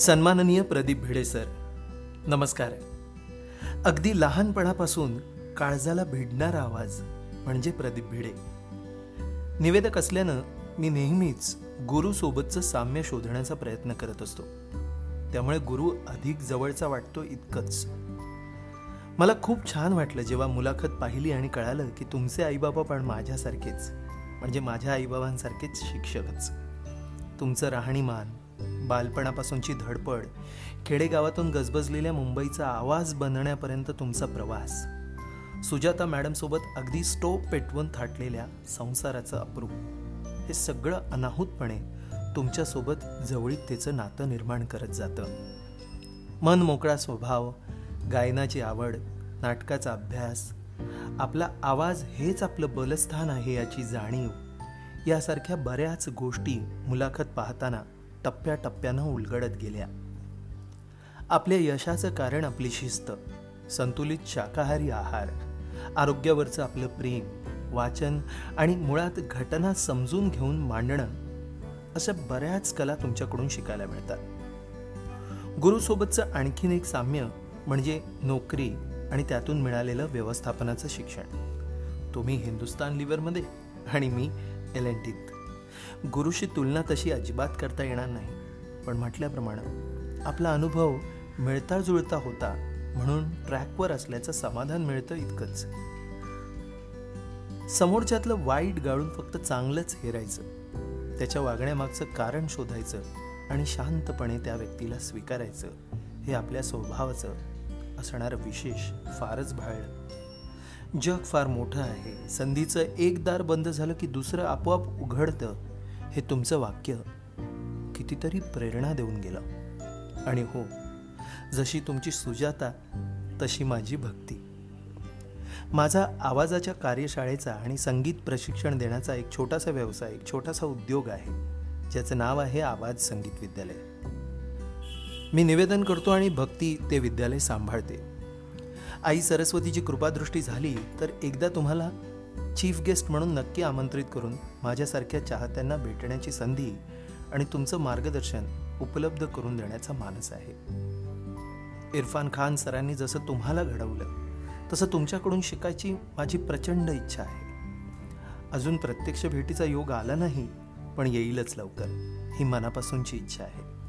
सन्माननीय प्रदीप भिडे सर नमस्कार. अगदी लहानपणापासून काळजाला भिडणारा आवाज म्हणजे प्रदीप भिडे. निवेदक असल्यानं मी नेहमीच गुरुसोबतचं साम्य शोधण्याचा प्रयत्न करत असतो. त्यामुळे गुरु अधिक जवळचा वाटतो इतकंच. मला खूप छान वाटलं जेव्हा मुलाखत पाहिली आणि कळालं की तुमचे आईबाबा पण माझ्यासारखेच म्हणजे माझ्या आईबाबांसारखेच शिक्षकच. तुमचं राहणीमान बालपणापासूनची धडपड. खेडेगावातून गजबजलेल्या मुंबईचा आवाज बनण्यापर्यंत तुमचा प्रवास. सुजाता मॅडमसोबत अगदी स्टोप पेटवून थाटलेल्या संसाराचं अप्रूप. हे सगळं अनाहूतपणे तुमच्यासोबत जवळीकतेचं नातं निर्माण करत जातं. मन मोकळा स्वभाव गायनाची आवड नाटकाचा अभ्यास आपला आवाज हेच आपलं बलस्थान आहे याची जाणीव यासारख्या बऱ्याच गोष्टी मुलाखत पाहताना टप्प्याटप्प्यानं उलगडत गेल्या. आपल्या यशाचं कारण आपली शिस्त संतुलित शाकाहारी आहार आरोग्यावरचं आपलं प्रेम वाचन आणि मुळात घटना समजून घेऊन मांडणं अशा बऱ्याच कला तुमच्याकडून शिकायला मिळतात. गुरुसोबतचं आणखीन एक साम्य म्हणजे नोकरी आणि त्यातून मिळालेलं व्यवस्थापनाचं शिक्षण. तुम्ही हिंदुस्तान लिव्हरमध्ये आणि मी एल एन टीत. गुरुशी तुलना तशी अजिबात करता येणार नाही. पण म्हटल्याप्रमाणे आपला अनुभव मिळता जुळता होता म्हणून ट्रॅकवर असल्याचं समाधान मिळतं इतकंच. समोरच्यातलं वाईट गाळून फक्त चांगलंच हेरायचं त्याच्या वागण्यामागचं कारण शोधायचं आणि शांतपणे त्या व्यक्तीला स्वीकारायचं हे आपल्या स्वभावाचं असणारं विशेष फारच भाळलं जग फार मोठं आहे. संधीचं एक दार बंद झालं की दुसरं आपोआप उघडतं हे तुमचं वाक्य कितीतरी प्रेरणा देऊन गेलं. आणि हो जशी तुमची सुजाता तशी माझी भक्ती. माझा आवाजाच्या कार्यशाळेचा आणि संगीत प्रशिक्षण देण्याचा एक छोटासा व्यवसाय एक छोटासा उद्योग आहे ज्याचं नाव आहे आवाज संगीत विद्यालय. मी निवेदन करतो आणि भक्ती ते विद्यालय सांभाळते. आई सरस्वतीची कृपादृष्टी झाली तर एकदा तुम्हाला चीफ गेस्ट म्हणून नक्की आमंत्रित करून माझ्यासारख्या चाहत्यांना भेटण्याची संधी आणि तुमचं मार्गदर्शन उपलब्ध करून देण्याचा मानस आहे. इरफान खान सरांनी जसं तुम्हाला घडवलं तसं तुमच्याकडून शिकायची माझी प्रचंड इच्छा आहे. अजून प्रत्यक्ष भेटीचा योग आला नाही पण येईलच लवकर ही मनापासूनची इच्छा आहे.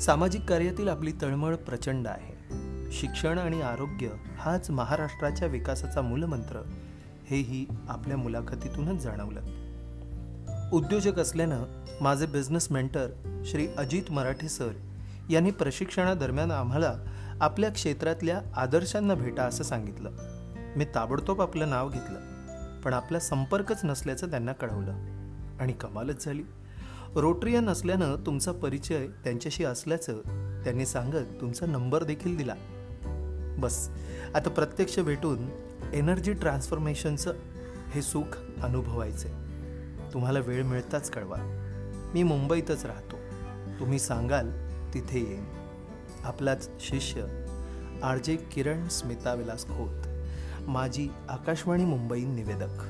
सामाजिक कार्यातील आपली तळमळ प्रचंड आहे. शिक्षण आणि आरोग्य हाच महाराष्ट्राच्या विकासाचा मूलमंत्र हेही आपल्या मुलाखतीतूनच जाणवलं. उद्योजक असल्यानं माझे business mentor Shri Ajit Marathe sir यांनी प्रशिक्षणादरम्यान आम्हाला आपल्या क्षेत्रातल्या आदर्शांना भेटा असं सांगितलं. मी ताबडतोब आपलं नाव घेतलं पण आपला संपर्कच नसल्याचं त्यांना कळवलं आणि कमालच झाली. रोटरियन असल्यानं तुमचा परिचय त्यांच्याशी असल्याचं त्यांनी सांगत तुमचा नंबर देखील दिला. बस. आता प्रत्यक्ष भेटून एनर्जी ट्रान्सफॉर्मेशनचं हे सुख अनुभवायचे तुम्हाला वेळ मिळताच कळवा. मी मुंबईतच राहतो. तुम्ही सांगाल तिथे येईन. आपलाच शिष्य आर जे किरण स्मिता विलास खोत. माझी आकाशवाणी मुंबई निवेदक.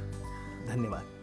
धन्यवाद.